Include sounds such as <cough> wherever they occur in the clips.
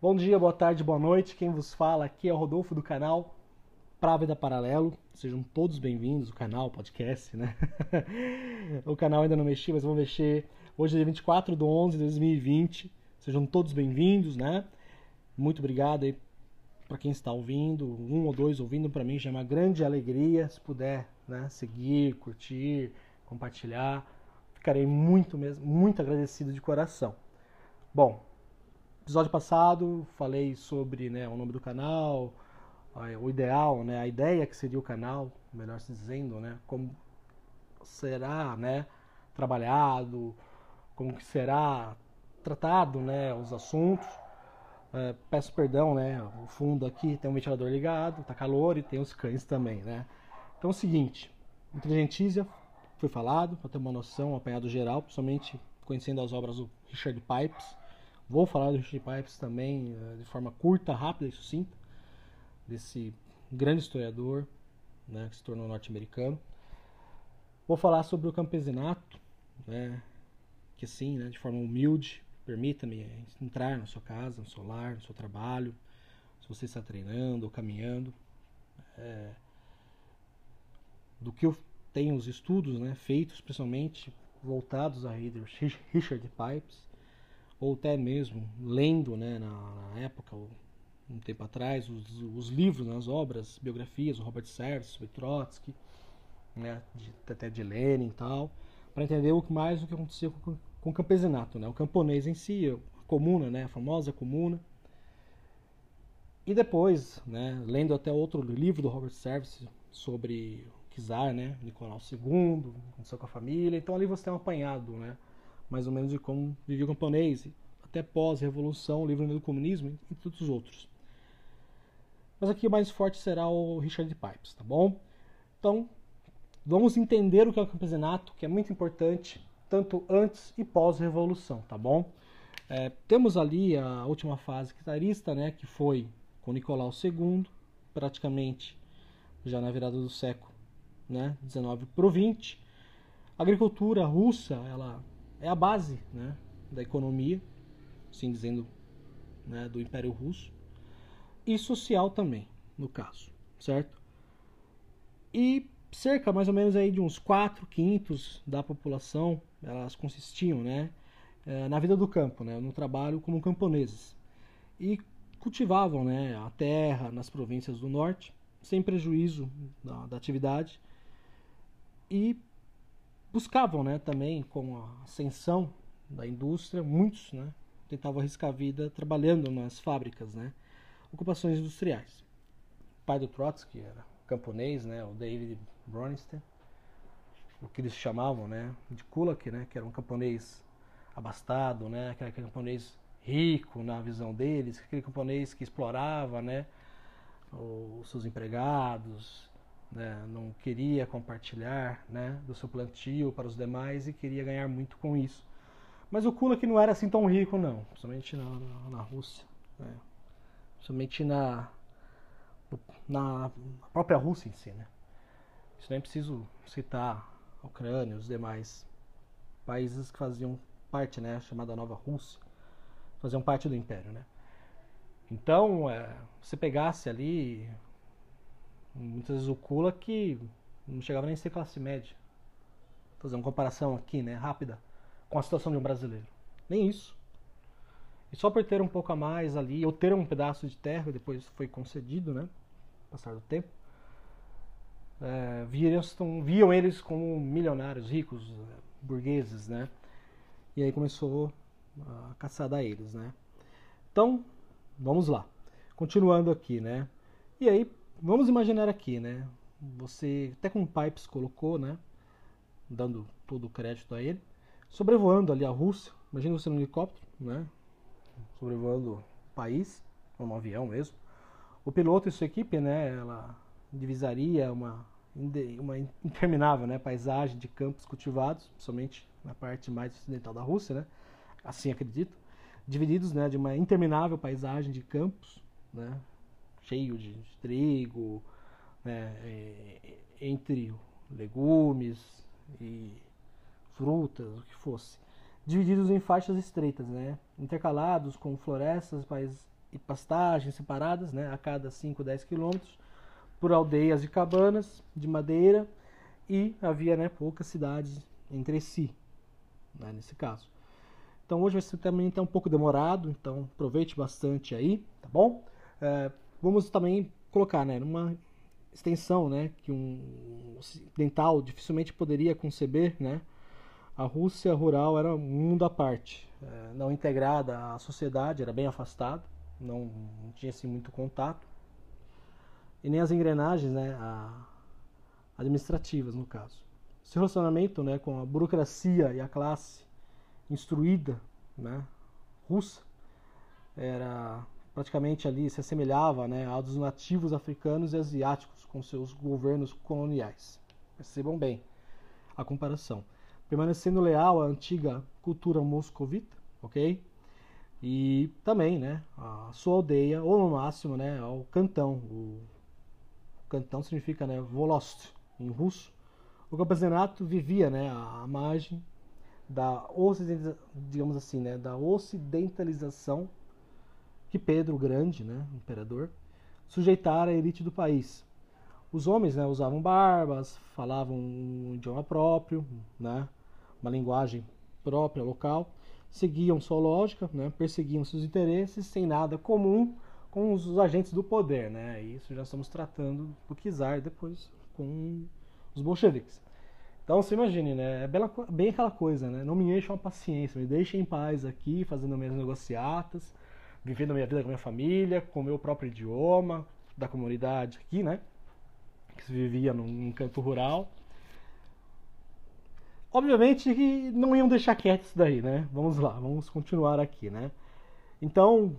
Bom dia, boa tarde, boa noite. Quem vos fala aqui é o Rodolfo do canal Právida Paralelo. Sejam todos bem-vindos, o canal, podcast, né? <laughs> o canal ainda não mexi, mas vou mexer. Hoje é dia 24 de 11 de 2020. Sejam todos bem-vindos, né? Muito obrigado aí para quem está ouvindo, um ou dois ouvindo, para mim já é uma grande alegria. Se puder né, seguir, curtir, compartilhar, ficarei muito mesmo, muito agradecido de coração. Bom, episódio passado falei sobre né, o nome do canal, o ideal, né, a ideia que seria o canal, melhor se dizendo, né, como será né, trabalhado, como que será tratado né, os assuntos. É, peço perdão, né? O fundo aqui tem um ventilador ligado, tá calor e tem os cães também, né? Então é o seguinte, Inteligentícia foi falado, para ter uma noção, um apanhado geral, principalmente conhecendo as obras do Richard Pipes, Vou falar do Richard Pipes também eh, de forma curta, rápida e sucinta, desse grande historiador né, que se tornou norte-americano. Vou falar sobre o campesinato, né, que assim, né, de forma humilde, permita-me entrar na sua casa, no seu lar, no seu trabalho, se você está treinando ou caminhando, é, do que eu tenho os estudos né, feitos, principalmente voltados a Richard Pipes, ou até mesmo lendo né, na, na época, um tempo atrás, os, os livros, né, as obras, biografias, o Robert Serres, o Trotsky, né, de, até de Lenin e tal, para entender o que mais o que acontecia com, com o campesinato, né, o camponês em si, a comuna, né, a famosa comuna. E depois, né, lendo até outro livro do Robert Service sobre o czar, né, Nicolau II, aconteceu com a família, então ali você tem um apanhado, né, mais ou menos de como vivia o camponês, até pós-revolução, livro do comunismo e tantos outros. Mas aqui o mais forte será o Richard Pipes, tá bom? Então, vamos entender o que é o campesinato, que é muito importante, tanto antes e pós-revolução, tá bom? É, temos ali a última fase czarista, né, que foi com Nicolau II, praticamente já na virada do século né, 19 para o 20. A agricultura russa, ela é a base né, da economia, assim dizendo, né, do Império Russo, e social também, no caso, certo? E cerca mais ou menos aí de uns 4 quintos da população, elas consistiam né, eh, na vida do campo, né, no trabalho como camponeses. E cultivavam né, a terra nas províncias do norte, sem prejuízo da, da atividade, e buscavam né, também com a ascensão da indústria, muitos né, tentavam arriscar a vida trabalhando nas fábricas, né, ocupações industriais. O pai do Trotsky era camponês, né, o David Bronistein, o que eles chamavam né, de Kulak, né, que era um camponês abastado, né, aquele camponês rico na visão deles, aquele camponês que explorava né, os seus empregados, né, não queria compartilhar né, do seu plantio para os demais e queria ganhar muito com isso. Mas o Kulak não era assim tão rico, não, principalmente na, na, na Rússia, né, principalmente na, na própria Rússia em si. Né. Isso nem preciso citar a Ucrânia e os demais países que faziam parte, né, chamada Nova Rússia, faziam parte do Império. Né. Então, é, se pegasse ali muitas vezes o Kula que não chegava nem a ser classe média. Vou fazer uma comparação aqui, né, rápida, com a situação de um brasileiro. Nem isso. E só por ter um pouco a mais ali, ou ter um pedaço de terra, depois foi concedido, né, passar do tempo, é, viam, viam eles como milionários, ricos, burgueses, né, e aí começou a caçada a eles, né. Então, vamos lá. Continuando aqui, né, e aí Vamos imaginar aqui, né? Você, até com Pipes colocou, né? Dando todo o crédito a ele. Sobrevoando ali a Rússia. Imagina você no helicóptero, né? Sobrevoando o país, ou no avião mesmo. O piloto e sua equipe, né? Ela divisaria uma, uma interminável né, paisagem de campos cultivados, somente na parte mais ocidental da Rússia, né? Assim acredito. Divididos né, de uma interminável paisagem de campos, né? Cheio de, trigo, né, é, entre legumes e frutas, o que fosse, divididos em faixas estreitas, né, intercalados com florestas, e pastagens separadas, né, a cada 5, 10 quilômetros, por aldeias e cabanas de madeira, e havia né, poucas cidades entre si, né, nesse caso. Então hoje vai ser também tá um pouco demorado, então aproveite bastante aí, tá bom? É, vamos também colocar, né, numa extensão, né, que um ocidental dificilmente poderia conceber, né, a Rússia rural era um mundo à parte, é, não integrada à sociedade, era bem afastado, não, não tinha assim muito contato, e nem as engrenagens, né, a, administrativas no caso. Esse relacionamento, né, com a burocracia e a classe instruída, né, russa, era praticamente ali se assemelhava né, aos nativos africanos e asiáticos com seus governos coloniais. Percebam bem a comparação. Permanecendo leal à antiga cultura moscovita, ok? E também, né, a sua aldeia, ou no máximo, né, ao cantão. O cantão significa, né, volost, em russo. O campesinato vivia, né, à margem da digamos assim, né, da ocidentalização que Pedro o Grande, né, imperador, sujeitara a elite do país. Os homens né, usavam barbas, falavam um idioma próprio, né, uma linguagem própria, local, seguiam sua lógica, né, perseguiam seus interesses sem nada comum com os agentes do poder. Né, isso já estamos tratando do czar depois com os bolcheviques. Então você imagine, né? É bem, bem aquela coisa, né? Não me encham a paciência, me deixem em paz aqui, fazendo minhas negociatas, vivendo a minha vida com a minha família, com o meu próprio idioma, da comunidade aqui, né? Que se vivia num, num campo rural. Obviamente que não iam deixar quieto isso daí, né? Vamos lá, vamos continuar aqui, né? Então,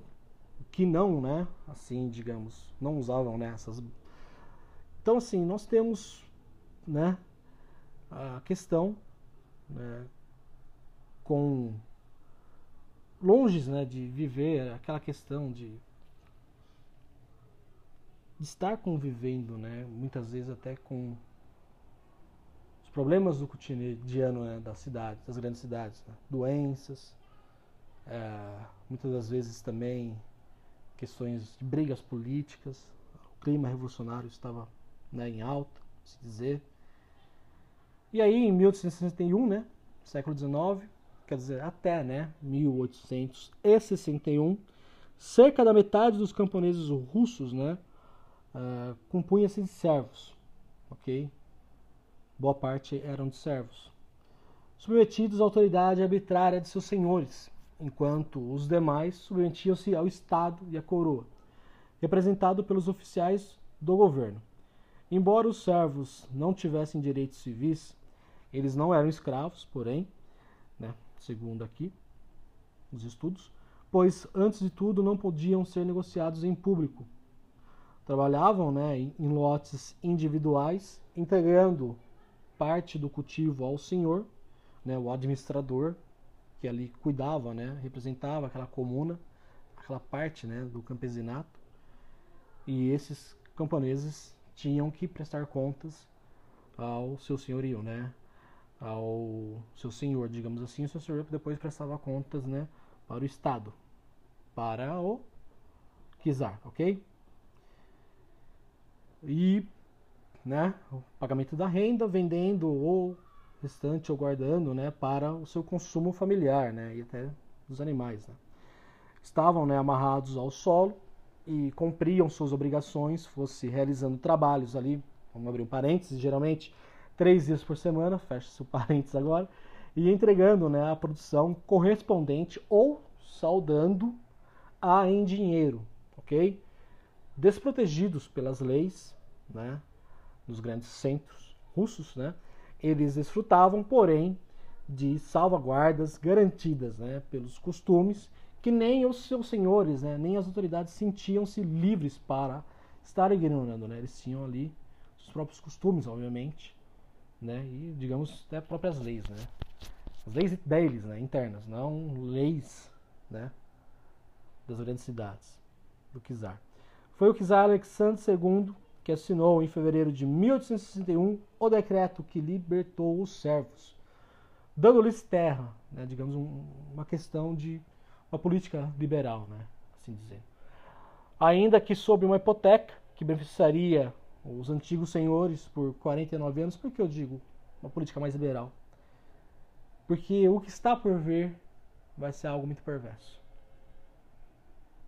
que não, né? Assim, digamos, não usavam né, essas. Então, assim, nós temos, né? A questão, né, com longe né, de viver aquela questão de, de estar convivendo, né, muitas vezes até com os problemas do cotidiano né, das cidades, das grandes cidades, né, doenças, é, muitas das vezes também questões de brigas políticas, o clima revolucionário estava né, em alta, se dizer. E aí, em 1861, né, século XIX, quer dizer, até né, 1861, cerca da metade dos camponeses russos né, uh, compunha-se de servos, ok? Boa parte eram de servos, submetidos à autoridade arbitrária de seus senhores, enquanto os demais submetiam-se ao Estado e à coroa, representado pelos oficiais do governo. Embora os servos não tivessem direitos civis, eles não eram escravos, porém, segundo aqui os estudos, pois antes de tudo não podiam ser negociados em público. Trabalhavam né, em, lotes individuais, entregando parte do cultivo ao senhor, né, o administrador, que ali cuidava, né, representava aquela comuna, aquela parte né, do campesinato. E esses camponeses tinham que prestar contas ao seu senhorio, né, ao seu senhor, digamos assim, o seu senhor depois prestava contas, né, para o Estado, para o czar, ok? E, né, o pagamento da renda, vendendo ou restante ou guardando, né, para o seu consumo familiar, né, e até dos animais, né. Estavam, né, amarrados ao solo e cumpriam suas obrigações, fosse realizando trabalhos ali, vamos abrir um parênteses, geralmente três dias por semana, fecha-se o <laughs> parênteses agora, e entregando né, a produção correspondente ou saudando a em dinheiro, ok? Desprotegidos pelas leis, né, nos grandes centros russos, né, eles desfrutavam, porém, de salvaguardas garantidas né, pelos costumes que nem os seus senhores, né, nem as autoridades sentiam-se livres para estar ignorando. Né? Eles tinham ali os próprios costumes, obviamente, né? E, digamos, até próprias leis, né? As leis deles, né? Internas, não leis, né? Das grandes cidades, do czar. Foi o czar Alexandre II que assinou em fevereiro de 1861 o decreto que libertou os servos, dando-lhes terra, né? Digamos, um, uma questão de uma política liberal, né? Assim dizer. ainda que sob uma hipoteca que beneficiaria os antigos senhores por 49 anos. Por que eu digo uma política mais liberal? Porque o que está por vir vai ser algo muito perverso.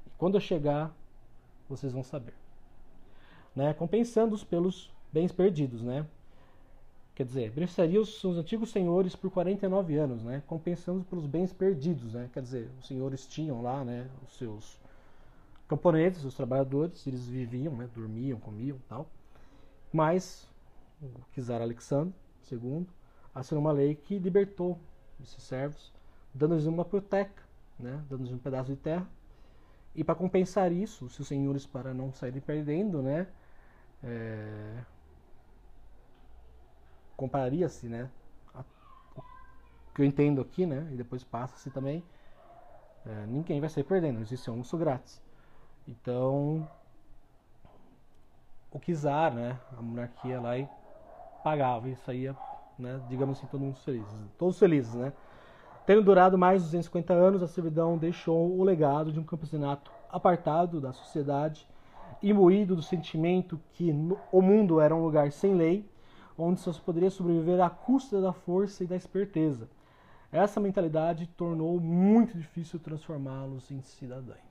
E quando eu chegar, vocês vão saber. Né? Compensando-os pelos bens perdidos, né? Quer dizer, beneficiaria os seus antigos senhores por 49 anos, né? Compensando pelos bens perdidos, né? Quer dizer, os senhores tinham lá, né, os seus camponeses, os trabalhadores, eles viviam, né, dormiam, comiam, tal. Mas o czar Alexandre II assinou uma lei que libertou esses servos, dando-lhes uma hipoteca, né, dando-lhes um pedaço de terra. E para compensar isso, se os senhores para não saírem perdendo, né, é, compararia-se, né, a, o que eu entendo aqui, né, e depois passa-se também, é, ninguém vai sair perdendo, não existe almoço grátis. Então, o czar, né, a monarquia lá e pagava e saía, né, digamos assim, todos felizes, todos felizes, né? Tendo durado mais de 250 anos, a servidão deixou o legado de um campesinato apartado da sociedade, imbuído do sentimento que no, o mundo era um lugar sem lei, onde só se poderia sobreviver à custa da força e da esperteza. Essa mentalidade tornou muito difícil transformá-los em cidadãos.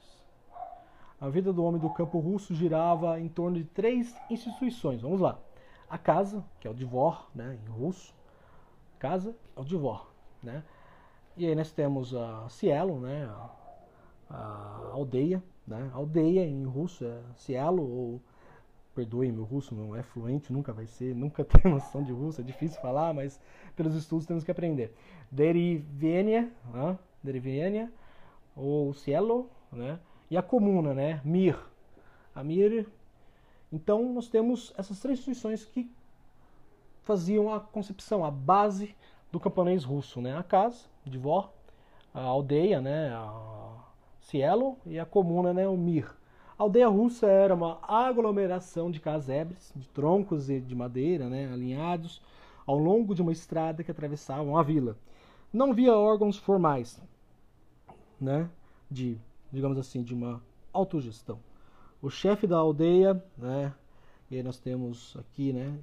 A vida do homem do campo russo girava em torno de três instituições. Vamos lá. A casa, que é o divor, né, em russo. Casa é o divor, né? E aí nós temos a cielo, né, a, aldeia, né? Aldeia em russo é cielo ou perdoe meu russo não é fluente, nunca vai ser, nunca <laughs> tenho noção de russo, é difícil falar, mas pelos estudos temos que aprender. Derivenia, né? Derivenia ou cielo, né? E a comuna, né? Mir. A Mir. Então nós temos essas três instituições que faziam a concepção, a base do camponês russo, né? A casa, Dvor, a aldeia, né? A Cielo e a comuna, né? O Mir. A aldeia russa era uma aglomeração de casebres, de troncos de madeira, né? Alinhados ao longo de uma estrada que atravessavam a vila. Não havia órgãos formais, né? De digamos assim, de uma autogestão. O chefe da aldeia, né, e aí nós temos aqui, né,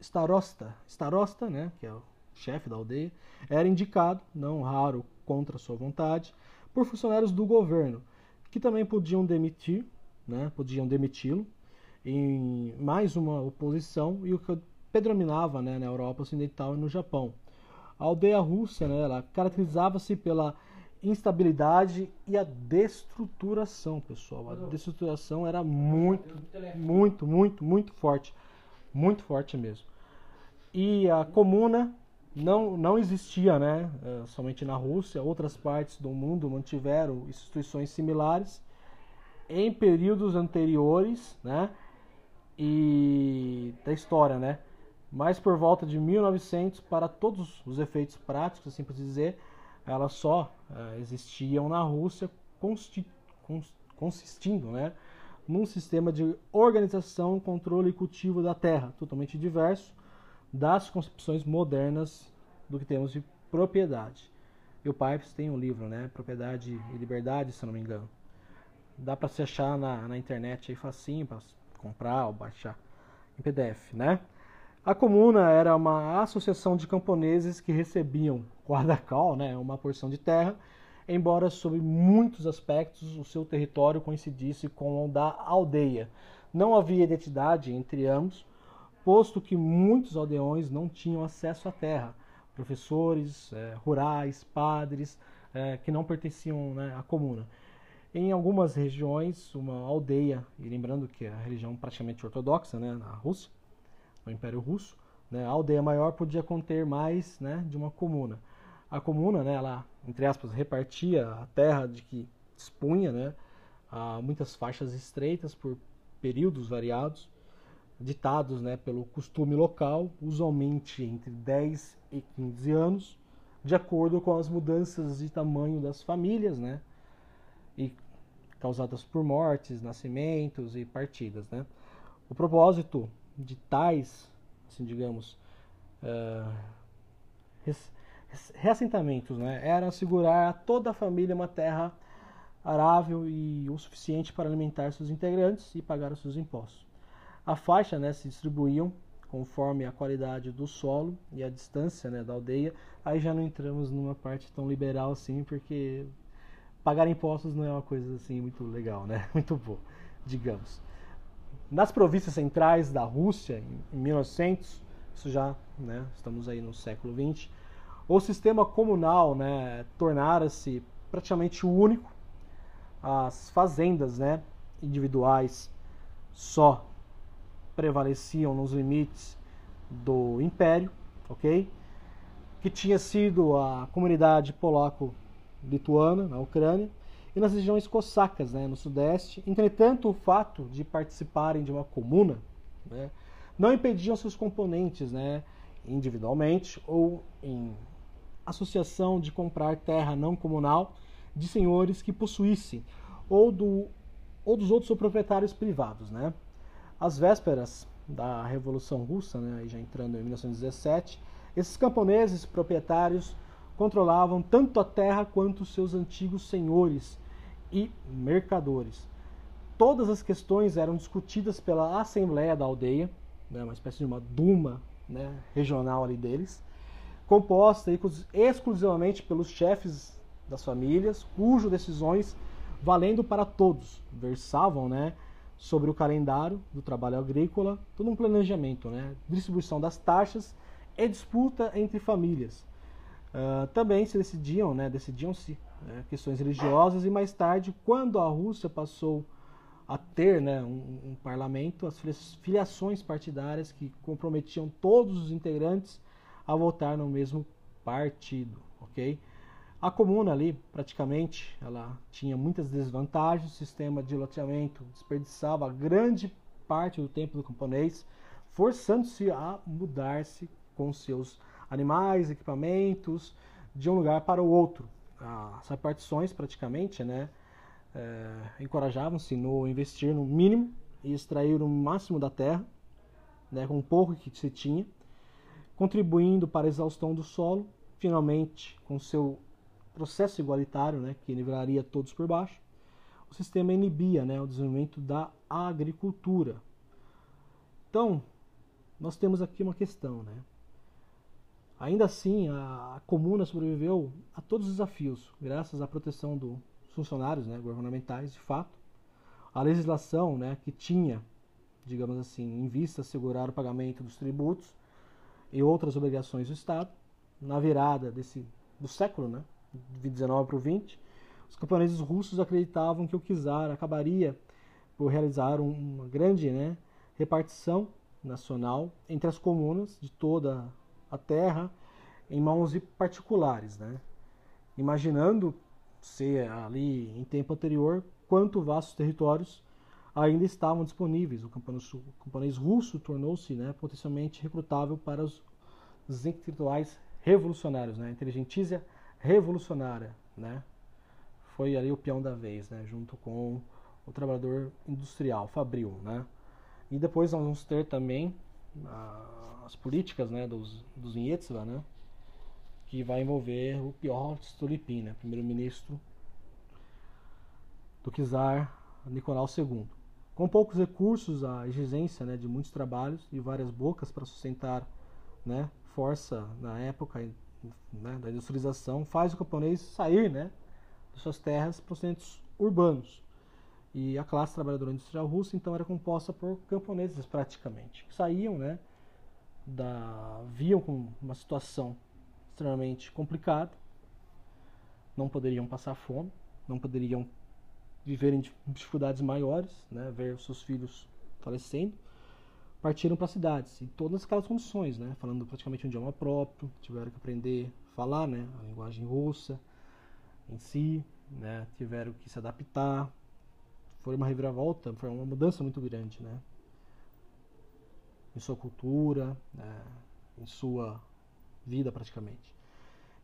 starosta, starosta, né, que é o chefe da aldeia, era indicado, não raro contra sua vontade, por funcionários do governo, que também podiam demitir, né, podiam demiti-lo em mais uma oposição e o que predominava né, na Europa Ocidental e no Japão. A aldeia russa, né, caracterizava-se pela instabilidade e a destruturação, pessoal. A destruturação era muito, muito, muito, muito forte. Muito forte mesmo. E a comuna não, não existia, né? Eh, somente na Rússia, outras partes do mundo mantiveram instituições similares em períodos anteriores, né? E da história, né? Mas por volta de 1900, para todos os efeitos práticos, assim por dizer, elas só uh, existiam na Rússia consistindo né, num sistema de organização, controle e cultivo da terra, totalmente diverso das concepções modernas do que temos de propriedade. E o Pipes tem um livro, né, Propriedade e Liberdade, se não me engano. Dá para se achar na, na internet aí facinho para comprar ou baixar em PDF, né? A comuna era uma associação de camponeses que recebiam guarda-cal, né, uma porção de terra, embora sob muitos aspectos o seu território coincidisse com o da aldeia. Não havia identidade entre ambos, posto que muitos aldeões não tinham acesso à terra. Professores, é, rurais, padres, é, que não pertenciam né, à comuna. Em algumas regiões, uma aldeia, e lembrando que é a religião praticamente ortodoxa né, na Rússia, no Império Russo, né, a aldeia maior podia conter mais né, de uma comuna. A comuna, né, ela, entre aspas, repartia a terra de que dispunha né, a muitas faixas estreitas por períodos variados, ditados né, pelo costume local, usualmente entre 10 e 15 anos, de acordo com as mudanças de tamanho das famílias, né, e causadas por mortes, nascimentos e partidas. Né. O propósito de tais, assim, digamos, uh, reassentamentos, né, era assegurar a toda a família uma terra arável e o suficiente para alimentar seus integrantes e pagar os seus impostos. A faixa né, se distribuíam conforme a qualidade do solo e a distância né, da aldeia. Aí já não entramos numa parte tão liberal assim, porque pagar impostos não é uma coisa assim muito legal, né? <laughs> Muito boa, digamos. Nas províncias centrais da Rússia, em 1900, isso já, né, estamos aí no século XX, o sistema comunal, né, tornara-se praticamente único. As fazendas, né, individuais só prevaleciam nos limites do Império, ok? Que tinha sido a comunidade polaco-lituana na Ucrânia e nas regiões cossacas, né, no Sudeste. Entretanto, o fato de participarem de uma comuna né, não impediam seus componentes, né, individualmente ou em associação de comprar terra não comunal de senhores que possuíssem ou, do, ou dos outros proprietários privados, né? Às vésperas da Revolução Russa, né, já entrando em 1917, esses camponeses proprietários controlavam tanto a terra quanto os seus antigos senhores e mercadores. Todas as questões eram discutidas pela Assembleia da Aldeia, né, uma espécie de uma duma né, regional ali deles, composta exclusivamente pelos chefes das famílias, cujas decisões, valendo para todos, versavam né, sobre o calendário do trabalho agrícola, todo um planejamento, né? distribuição das taxas e disputa entre famílias. Uh, também se decidiam, né, decidiam-se né, questões religiosas e mais tarde, quando a Rússia passou a ter né, um, um, parlamento, as filiações partidárias que comprometiam todos os integrantes a votar no mesmo partido, ok? A comuna ali, praticamente, ela tinha muitas desvantagens, o sistema de loteamento desperdiçava grande parte do tempo do camponês, forçando-se a mudar-se com seus animais, equipamentos, de um lugar para o outro. As repartições, praticamente, né, é, encorajavam-se no investir no mínimo e extrair o máximo da terra, né, com o pouco que se tinha, contribuindo para a exaustão do solo, finalmente, com seu processo igualitário, né, que nivelaria todos por baixo, o sistema inibia né, o desenvolvimento da agricultura. Então, nós temos aqui uma questão. Né? Ainda assim, a comuna sobreviveu a todos os desafios, graças à proteção dos funcionários né, governamentais, de fato. A legislação né, que tinha, digamos assim, em vista assegurar o pagamento dos tributos e outras obrigações do Estado, na virada desse, do século, né, de 19 para o 20, os camponeses russos acreditavam que o czar acabaria por realizar uma grande né, repartição nacional entre as comunas de toda a terra em mãos de particulares, né? imaginando ser ali em tempo anterior quanto vastos territórios ainda estavam disponíveis. O camponês, russo tornou-se né, potencialmente recrutável para os, os intelectuais revolucionários, né? inteligentícia revolucionária, né? Foi ali o peão da vez, né? Junto com o trabalhador industrial, fabril, né? E depois nós vamos ter também ah, as políticas, né? Dos, dos Nietzsche, né? Que vai envolver o pior Stolipin, né? Primeiro-ministro do czar Nicolau II. Com poucos recursos, a exigência né, de muitos trabalhos e várias bocas para sustentar né, força na época né, da industrialização faz o camponês sair né, de suas terras para os centros urbanos. E a classe trabalhadora industrial russa então era composta por camponeses praticamente, que saíam, né, da viam com uma situação extremamente complicada, não poderiam passar fome, não poderiam viver em dificuldades maiores, né, ver seus filhos falecendo partiram para cidades, em todas aquelas condições, né? Falando praticamente um idioma próprio, tiveram que aprender a falar, né? A linguagem russa em si, né? Tiveram que se adaptar. Foi uma reviravolta, foi uma mudança muito grande, né? Em sua cultura, né? em sua vida praticamente.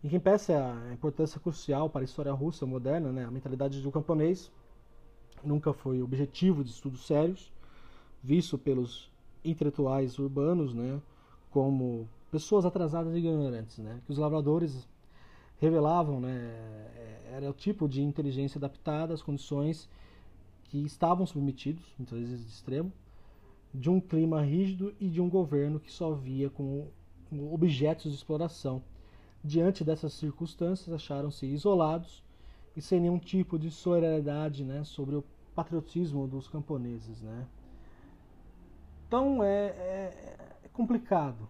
Em quem peça a importância crucial para a história russa moderna, né? A mentalidade do camponês nunca foi objetivo de estudos sérios, visto pelos intelectuais urbanos, né, como pessoas atrasadas e ignorantes, né, que os lavradores revelavam, né, é, era o tipo de inteligência adaptada às condições que estavam submetidos, muitas vezes de extremo, de um clima rígido e de um governo que só via como objetos de exploração. Diante dessas circunstâncias, acharam-se isolados e sem nenhum tipo de solidariedade né, sobre o patriotismo dos camponeses. Né? Então é, é, é complicado.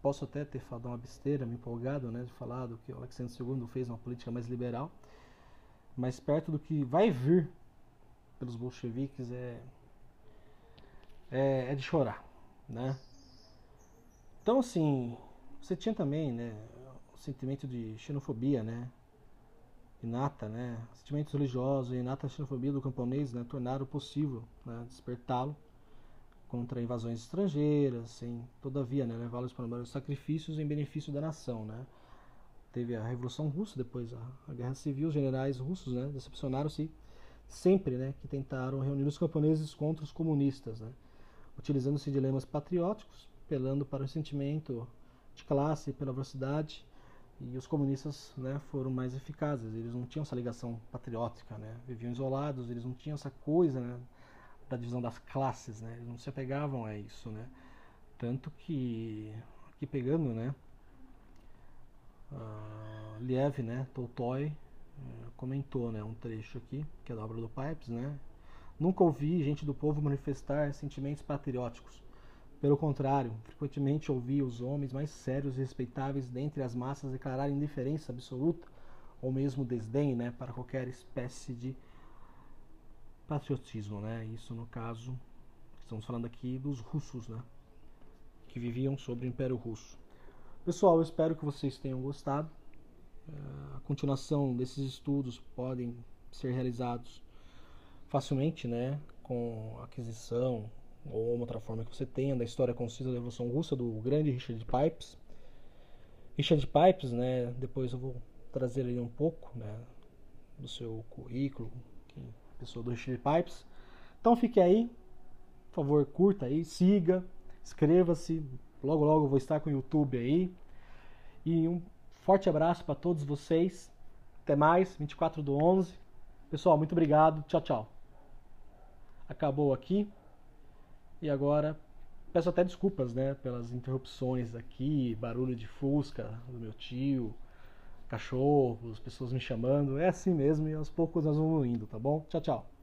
Posso até ter falado uma besteira, me empolgado né, de falar do que o Alexandre II fez uma política mais liberal, mas perto do que vai vir pelos bolcheviques é, é, é de chorar. Né? Então, assim, você tinha também né, o sentimento de xenofobia, né? Inata, né? Sentimentos religiosos e inata xenofobia do camponês né, tornaram possível né, despertá-lo contra invasões estrangeiras, sem, todavia, né, levá-los para os sacrifícios em benefício da nação, né? Teve a Revolução Russa, depois a, a Guerra Civil, os generais russos, né, decepcionaram-se sempre, né, que tentaram reunir os camponeses contra os comunistas, né? Utilizando-se de lemas patrióticos, apelando para o sentimento de classe, pela velocidade e os comunistas né, foram mais eficazes. Eles não tinham essa ligação patriótica, né? viviam isolados, eles não tinham essa coisa né, da divisão das classes, né? eles não se apegavam a isso. Né? Tanto que, aqui pegando, né, uh, Liev, né, Tolstói, uh, comentou né, um trecho aqui, que é da obra do Pipes, né? Nunca ouvi gente do povo manifestar sentimentos patrióticos pelo contrário, frequentemente ouvi os homens mais sérios e respeitáveis dentre as massas declararem indiferença absoluta ou mesmo desdém né, para qualquer espécie de patriotismo. Né? Isso no caso, estamos falando aqui dos russos, né, que viviam sob o Império Russo. Pessoal, eu espero que vocês tenham gostado. Eh, a continuação desses estudos podem ser realizados facilmente, né, com aquisição ou uma outra forma que você tenha da história concisa da Revolução Russa do grande Richard Pipes. Richard Pipes, né, depois eu vou trazer aí um pouco, né, do seu currículo, pessoa do Richard Pipes. Então fique aí, por favor, curta aí, siga, inscreva-se. Logo logo eu vou estar com o YouTube aí. E um forte abraço para todos vocês. Até mais, 24 do 11. Pessoal, muito obrigado. Tchau, tchau. Acabou aqui. E agora peço até desculpas, né, pelas interrupções aqui, barulho de fusca do meu tio, cachorros, pessoas me chamando. É assim mesmo e aos poucos nós vamos indo, tá bom? Tchau, tchau.